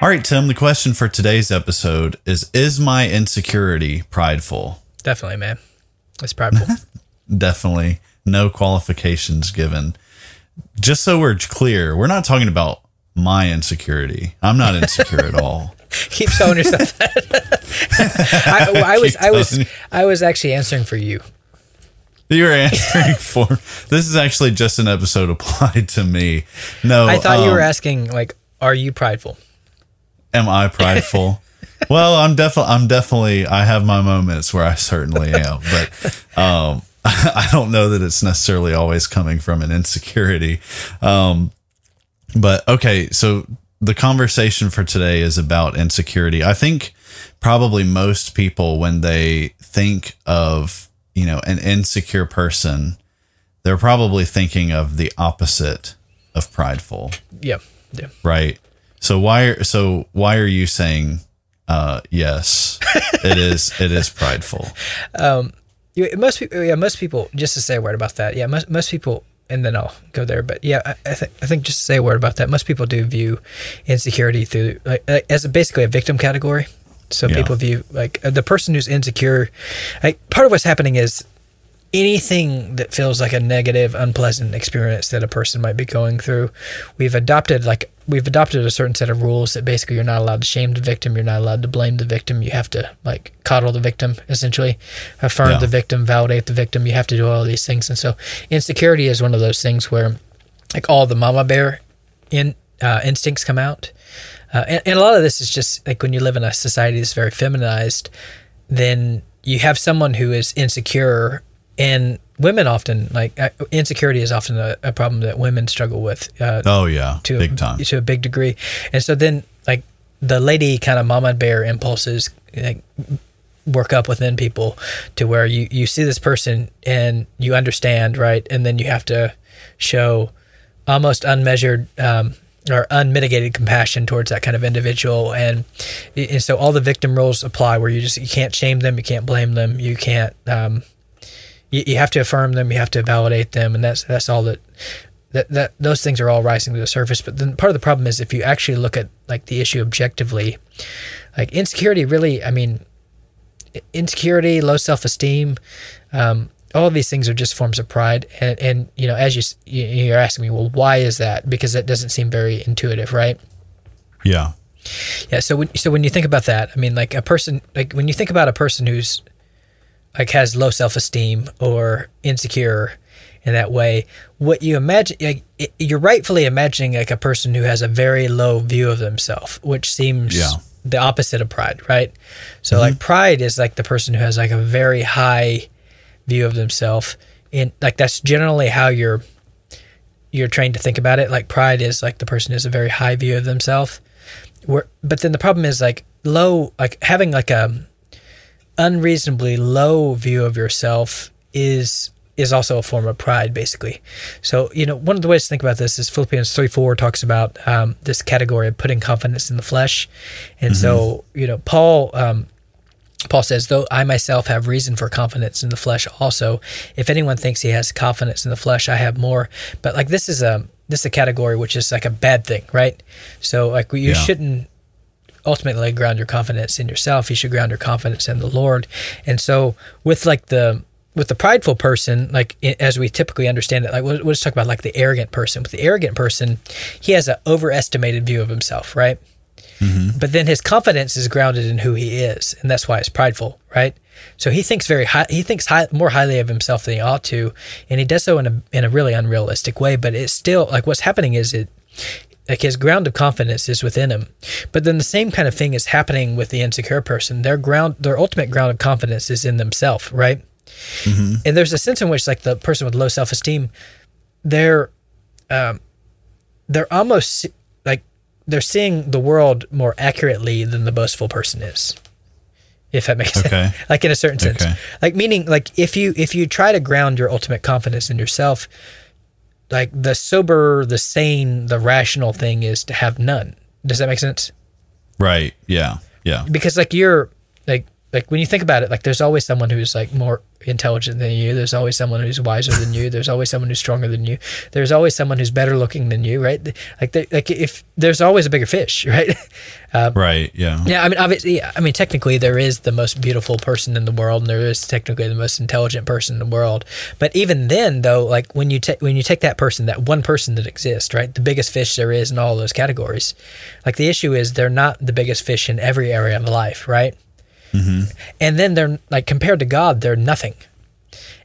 All right, Tim, the question for today's episode is Is my insecurity prideful? Definitely, man. It's prideful. Definitely. No qualifications given. Just so we're clear, we're not talking about my insecurity. I'm not insecure at all. Keep telling yourself that. I, I was, I was, I was actually answering for you. You're answering for this is actually just an episode applied to me. No, I thought you were um, asking, like, are you prideful? Am I prideful? well, I'm definitely. I'm definitely. I have my moments where I certainly am, but um, I don't know that it's necessarily always coming from an insecurity. Um, but okay, so the conversation for today is about insecurity. I think probably most people, when they think of you know an insecure person, they're probably thinking of the opposite of prideful Yeah. Yeah. right so why so why are you saying uh yes it is it is prideful You, most people, yeah, most people. Just to say a word about that, yeah, most most people, and then I'll go there. But yeah, I, I think I think just to say a word about that. Most people do view insecurity through like, like, as a, basically a victim category. So Yeah. people view like uh, the person who's insecure. Like part of what's happening is anything that feels like a negative, unpleasant experience that a person might be going through. We've adopted like we've adopted a certain set of rules that basically you're not allowed to shame the victim, you're not allowed to blame the victim. You have to like coddle the victim, essentially, affirm Yeah. the victim, validate the victim. You have to do all these things, and so insecurity is one of those things where like all the mama bear in uh, instincts come out. Uh, and, and a lot of this is just like when you live in a society that's very feminized, then you have someone who is insecure, and women often like uh, insecurity is often a, a problem that women struggle with. Uh, oh yeah to big a, time. to a big degree, and so then like the lady kind of mama bear impulses like work up within people to where you you see this person and you understand right, and then you have to show almost unmeasured um, or unmitigated compassion towards that kind of individual. And and so all the victim roles apply where you just you can't shame them you can't blame them you can't um, you, you have to affirm them you have to validate them and that's that's all that that, that those things are all rising to the surface. But then part of the problem is if you actually look at like the issue objectively like insecurity really i mean insecurity low self-esteem um, all of these things are just forms of pride. And, and you know as you you- you're asking me well why is that? Because that doesn't seem very intuitive right? Yeah. Yeah so when, so when you think about that i mean like a person like when you think about a person who's like has low self-esteem or insecure in that way. What you imagine like, you're rightfully imagining like a person who has a very low view of themselves which seems Yeah. the opposite of pride right? So mm-hmm. like pride is like the person who has like a very high view of themselves and like that's generally how you're you're trained to think about it. Like pride is like the person who has a very high view of themselves where but then the problem is like low like having like a unreasonably low view of yourself is is also a form of pride basically so you know one of the ways to think about this is philippians 3 4 talks about um, this category of putting confidence in the flesh and so you know paul um, Paul says, though I myself have reason for confidence in the flesh also. If anyone thinks he has confidence in the flesh, I have more. But like this is a this is a category which is like a bad thing, right? So like you Yeah. shouldn't ultimately ground your confidence in yourself. You should ground your confidence in the Lord. And so with like the with the prideful person, like as we typically understand it, like we'll, we'll just talk about like the arrogant person. With the arrogant person, he has an overestimated view of himself, right? Mm-hmm. But then his confidence is grounded in who he is, and that's why it's prideful, right? So he thinks very high. He thinks high, more highly of himself than he ought to, and he does so in a in a really unrealistic way. But it's still like what's happening is it like his ground of confidence is within him. But then the same kind of thing is happening with the insecure person. Their ground, their ultimate ground of confidence is in themselves, right? And there's a sense in which like the person with low self esteem, they're um, they're almost like they're seeing the world more accurately than the boastful person is. If that makes Okay. sense, like in a certain sense, Okay. like meaning like if you if you try to ground your ultimate confidence in yourself, like the sober, the sane, the rational thing is to have none. Does that make sense? Right. Yeah. Yeah. because like you're like like when you think about it like there's always someone who's like more intelligent than you. There's always someone who's wiser than you. There's always someone who's stronger than you. There's always someone who's better looking than you right? Like they, like if there's always a bigger fish right? Um, right. Yeah. yeah i mean obviously i mean technically there is the most beautiful person in the world and there is technically the most intelligent person in the world. But even then though like when you take when you take that person that one person that exists right the biggest fish there is in all those categories like the issue is they're not the biggest fish in every area of life right Mm-hmm. and then they're like compared to God, they're nothing.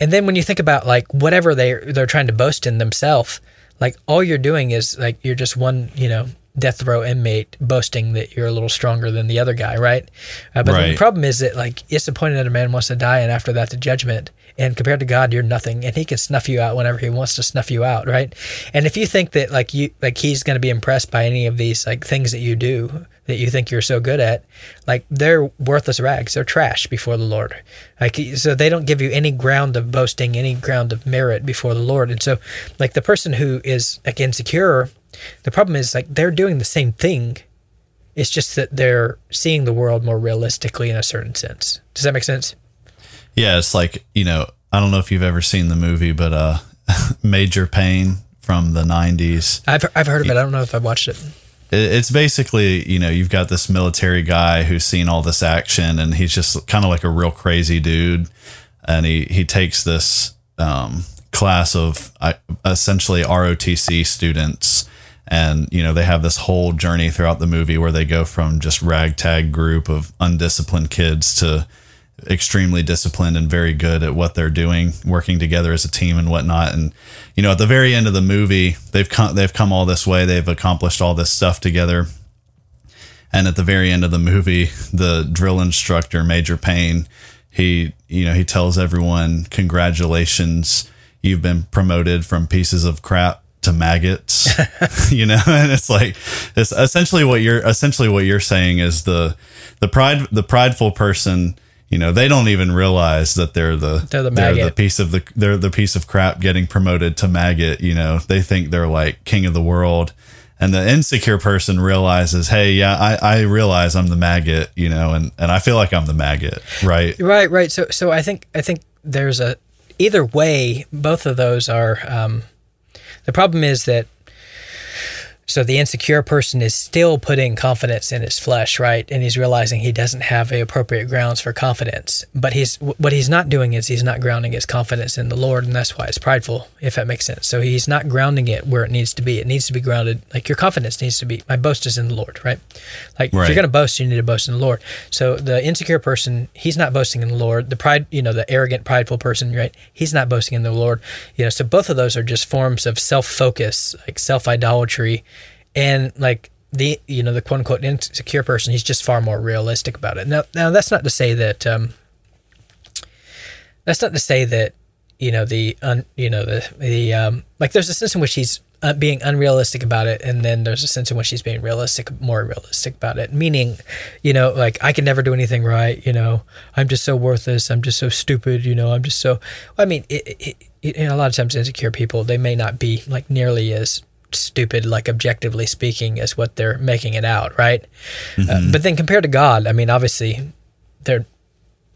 And then when you think about like whatever they they're trying to boast in themselves, like all you're doing is like you're just one you know death row inmate boasting that you're a little stronger than the other guy, right? Uh, but then the problem is that like it's appointed that a man wants to die, and after that the judgment. And compared to God, you're nothing, and He can snuff you out whenever He wants to snuff you out, right? And if you think that like you like He's going to be impressed by any of these like things that you do that you think you're so good at, like they're worthless rags, they're trash before the Lord. Like so, they don't give you any ground of boasting, any ground of merit before the Lord. And so, like the person who is like insecure, the problem is like they're doing the same thing. It's just that they're seeing the world more realistically in a certain sense. Does that make sense? Yeah. It's like you know. I don't know if you've ever seen the movie, but uh, Major Payne from the '90s. I've I've heard of it. I don't know if I've watched it. it- it's basically you know you've got this military guy who's seen all this action and he's just kind of like a real crazy dude and he he takes this um, class of essentially ROTC students and you know they have this whole journey throughout the movie where they go from just ragtag group of undisciplined kids to extremely disciplined and very good at what they're doing, working together as a team and whatnot. And you know, at the very end of the movie, they've come they've come all this way, they've accomplished all this stuff together. And at the very end of the movie, the drill instructor, Major Payne, he you know he tells everyone, "Congratulations, you've been promoted from pieces of crap." To maggots you know and it's like it's essentially what you're essentially what you're saying is the the pride the prideful person you know they don't even realize that they're the They're the they're the piece of the they're the piece of crap getting promoted to maggot you know they think they're like king of the world and the insecure person realizes hey yeah i i realize i'm the maggot you know and and i feel like i'm the maggot right Right, right. So, so I think I think there's a either way. Both of those are. Um, the problem is that. So the insecure person is still putting confidence in his flesh, right? And he's realizing he doesn't have the appropriate grounds for confidence. But he's what he's not doing is he's not grounding his confidence in the Lord, and that's why it's prideful, if that makes sense. So he's not grounding it where it needs to be. It needs to be grounded like your confidence needs to be. My boast is in the Lord, right? Like if you're going to boast, you need to boast in the Lord. So the insecure person, he's not boasting in the Lord. The pride, you know, the arrogant, prideful person, right? He's not boasting in the Lord. You know, so both of those are just forms of self-focus, like self-idolatry, and like the you know the quote unquote insecure person, he's just far more realistic about it. Now, now that's not to say that um, that's not to say that you know the un, you know the the um, like there's a sense in which he's uh, being unrealistic about it, and then there's a sense in which he's being realistic, more realistic about it. Meaning, you know, like I can never do anything right. You know, I'm just so worthless. I'm just so stupid. You know, I'm just so. I mean, it, it, it, a lot of times insecure people they may not be like nearly as stupid, like objectively speaking, as what they're making it out, right? Uh, but then compared to God, I mean, obviously, they're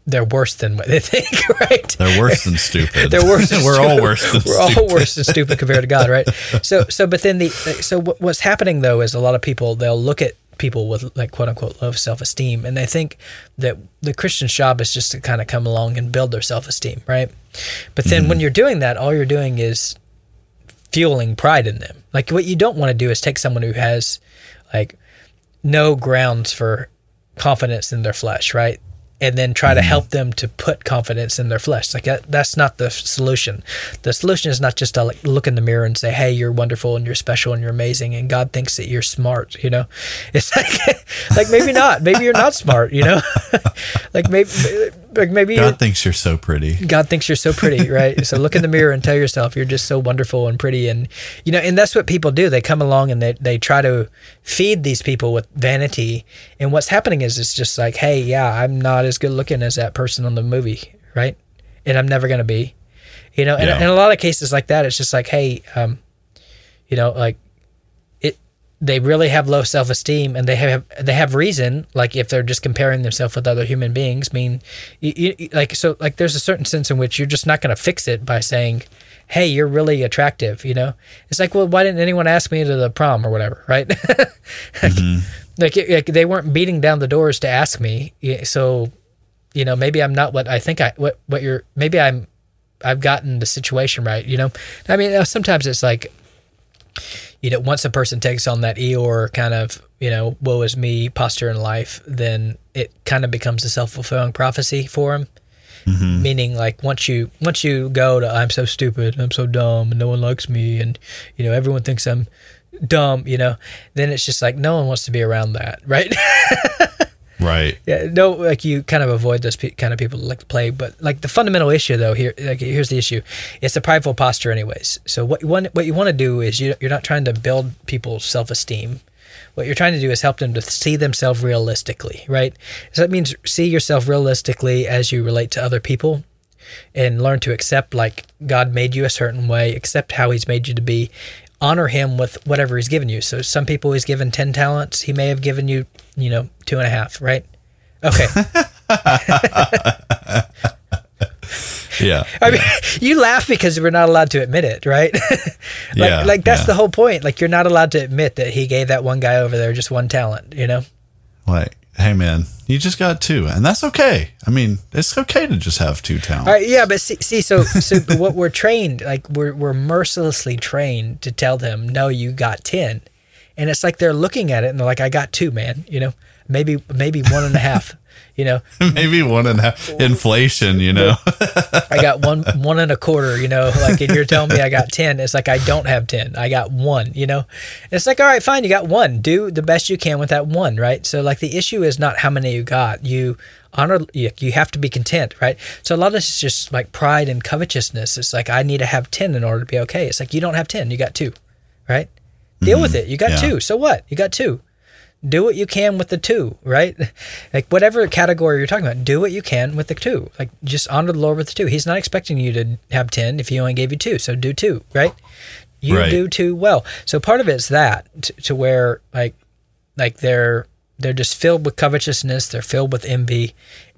they're worse than what they think, right? They're worse than stupid. They're worse. Than We're all stupid. worse than We're stupid. all worse than stupid compared to God, right? So, so, but then the so what's happening though is a lot of people they'll look at people with like quote unquote low self esteem, and they think that the Christian's job is just to kind of come along and build their self esteem, right? But then Mm-hmm. when you're doing that, all you're doing is fueling pride in them. Like what you don't want to do is take someone who has like no grounds for confidence in their flesh, right? And then try to mm-hmm. help them to put confidence in their flesh. Like that, that's not the solution. The solution is not just to like look in the mirror and say, "Hey, you're wonderful and you're special and you're amazing," and God thinks that you're smart. You know, it's like, like maybe not. Maybe you're not smart. You know, like maybe, like maybe God thinks you're so pretty. God thinks you're so pretty, right? so look in the mirror and tell yourself you're just so wonderful and pretty, and you know, and that's what people do. They come along and they they try to feed these people with vanity, and what's happening is it's just like, hey, yeah, I'm not as good looking as that person on the movie, right? And I'm never gonna be, you know. And Yeah. in a lot of cases like that, it's just like, hey, um, you know, like. They really have low self esteem, and they have they have reason. Like if they're just comparing themselves with other human beings, I mean, you, you, like so, like there's a certain sense in which you're just not going to fix it by saying, "Hey, you're really attractive." You know, it's like, well, why didn't anyone ask me to the prom or whatever, right? like, like, it- like they weren't beating down the doors to ask me, so you know maybe I'm not what I think I what what you're maybe I'm I've gotten the situation right. You know, I mean uh, sometimes it's like you know once a person takes on that Eeyore kind of you know woe is me posture in life, then it kind of becomes a self fulfilling prophecy for him. Mm-hmm. Meaning, like once you once you go to I'm so stupid, I'm so dumb, and no one likes me, and you know everyone thinks I'm dumb, you know, then it's just like no one wants to be around that, right? Right. Yeah, no, like you kind of avoid those pe- kind of people like to play, but like the fundamental issue though here, like here's the issue: it's a prideful posture, anyways. So what you want, what you want to do is you, you're not trying to build people's self esteem. What you're trying to do is help them to see themselves realistically, right? So that means see yourself realistically as you relate to other people, and learn to accept like God made you a certain way, accept how He's made you to be, honor Him with whatever He's given you. So some people He's given ten talents, He may have given you, you know, two and a half, right? Okay. Yeah. I mean, you laugh because we're not allowed to admit it, right? like, Yeah, like that's yeah. the whole point. Like you're not allowed to admit that he gave that one guy over there just one talent, you know? like, hey man, you just got two, and that's okay. I mean, it's okay to just have two talents. Right, yeah, but see, see so so what we're trained, like we're we're mercilessly trained to tell them, no, you got ten, and it's like they're looking at it and they're like, I got two, man, you know, maybe maybe one and a half, you know, Maybe one and a half inflation. You know. I got one one and a quarter, you know, like and you're telling me I got ten. It's like I don't have ten. I got one, you know. It's like, all right, fine, you got one. Do the best you can with that one, right? So like the issue is not how many you got. You honor you, you have to be content, right? So a lot of this is just like pride and covetousness. It's like I need to have ten in order to be okay. It's like you don't have ten, you got two, right? Deal with it. You got Mm-hmm. Yeah. two. So what? You got two do what you can with the two, right? Like whatever category you're talking about, do what you can with the two. Like just honor the Lord with the two. He's not expecting you to have ten if he only gave you two. So do two, right? You Right. do two well. So part of it's that to, to where like like they're they're just filled with covetousness, they're filled with envy,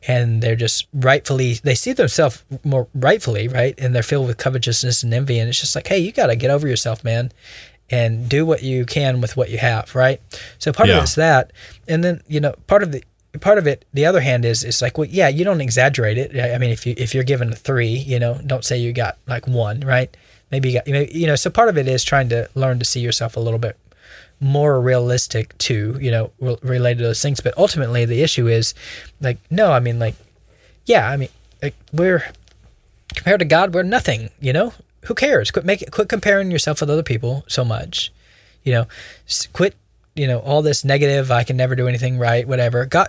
and they're just rightfully they see themselves more rightfully, right? And they're filled with covetousness and envy, and it's just like, hey, you got to get over yourself, man, and do what you can with what you have, right? So part Yeah. of it's that, and then you know part of the part of it the other hand is it's like well yeah you don't exaggerate it i mean if you if you're given a three you know don't say you got like one right maybe you got you know so part of it is trying to learn to see yourself a little bit more realistic to you know re- related to those things but ultimately the issue is like no i mean like yeah i mean like we're compared to god we're nothing you know who cares? Quit making quit comparing yourself with other people so much. You know quit you know all this negative i can never do anything right whatever. God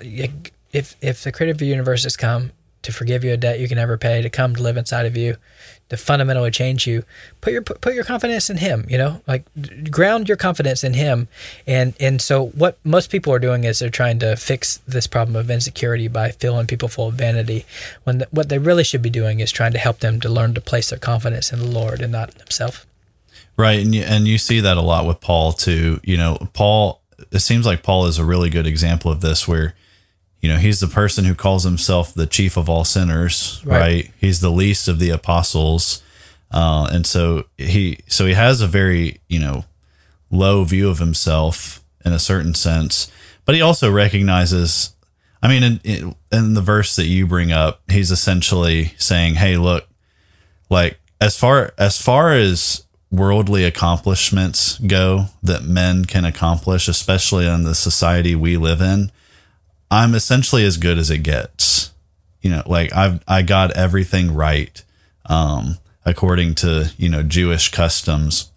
if if the creator of the universe has come to forgive you a debt you can never pay to come to live inside of you to fundamentally change you put your put, your confidence in him you know like ground your confidence in him and and so what most people are doing is they're trying to fix this problem of insecurity by filling people full of vanity when th- what they really should be doing is trying to help them to learn to place their confidence in the lord and not themselves Right, and you, and you see that a lot with Paul too. You know, Paul. It seems like Paul is a really good example of this, where you know, he's the person who calls himself the chief of all sinners, Right. right? He's the least of the apostles. Uh, and so he so he has a very, you know, low view of himself in a certain sense, but he also recognizes I mean in in, in the verse that you bring up, he's essentially saying, "Hey, look, like as far as far as worldly accomplishments go that men can accomplish, especially in the society we live in, I'm essentially as good as it gets. You know, like I've I got everything right, um, according to you know Jewish customs.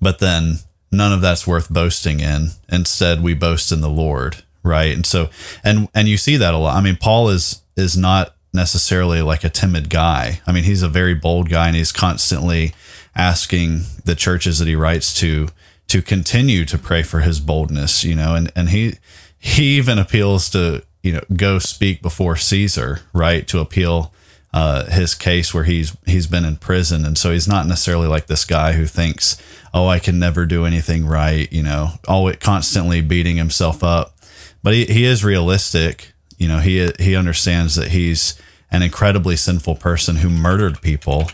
But then none of that's worth boasting in. Instead, we boast in the Lord, right? And so, and and you see that a lot. I mean, Paul is is not necessarily like a timid guy. I mean, he's a very bold guy, and he's constantly asking the churches that he writes to to continue to pray for his boldness. You know, and and he he even appeals to you know go speak before Caesar, right? To appeal uh, his case where he's he's been in prison, and so he's not necessarily like this guy who thinks, "Oh, I can never do anything right," you know, always constantly beating himself up. But he, he is realistic, you know. He he understands that he's an incredibly sinful person who murdered people,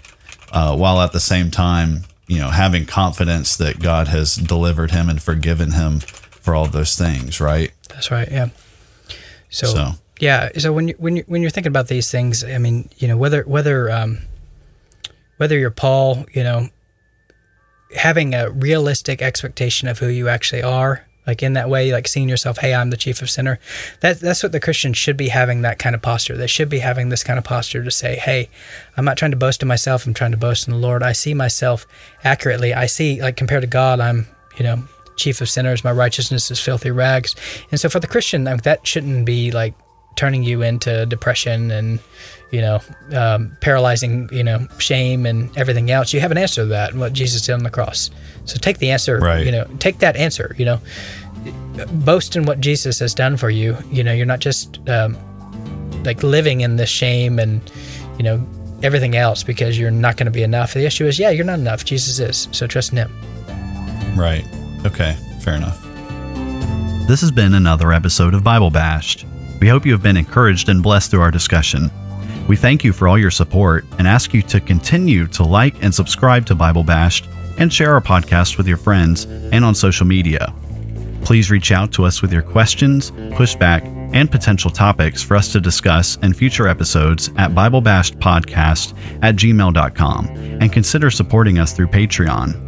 uh, while at the same time, you know, having confidence that God has delivered him and forgiven him for all those things, right? That's right. Yeah. So, So. yeah. So when you when you when you're thinking about these things, I mean, you know, whether whether um, whether you're Paul, you know, having a realistic expectation of who you actually are, like in that way, like seeing yourself, hey, I'm the chief of sinner. That that's what the Christian should be having that kind of posture. They should be having this kind of posture to say, hey, I'm not trying to boast in myself. I'm trying to boast in the Lord. I see myself accurately. I see, like compared to God, I'm, you know, chief of sinners. My righteousness is filthy rags. And so for the Christian, like, that shouldn't be like turning you into depression and you know um, paralyzing you know shame and everything else you have an answer to that and what jesus did on the cross so take the answer Right. you know take that answer you know boast in what jesus has done for you you know you're not just um, like living in the shame and you know everything else because you're not going to be enough the issue is yeah you're not enough jesus is so trust in him Right. Okay. Fair enough. This has been another episode of Bible Bashed. We hope you have been encouraged and blessed through our discussion. We thank you for all your support and ask you to continue to like and subscribe to Bible Bashed and share our podcast with your friends and on social media. Please reach out to us with your questions, pushback, and potential topics for us to discuss in future episodes at BibleBashedPodcast at gmail.com and consider supporting us through Patreon.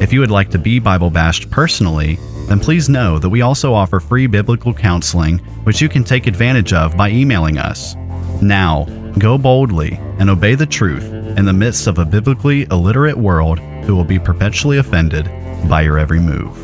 If you would like to be Bible bashed personally, then please know that we also offer free biblical counseling, which you can take advantage of by emailing us. Now, go boldly and obey the truth in the midst of a biblically illiterate world who will be perpetually offended by your every move.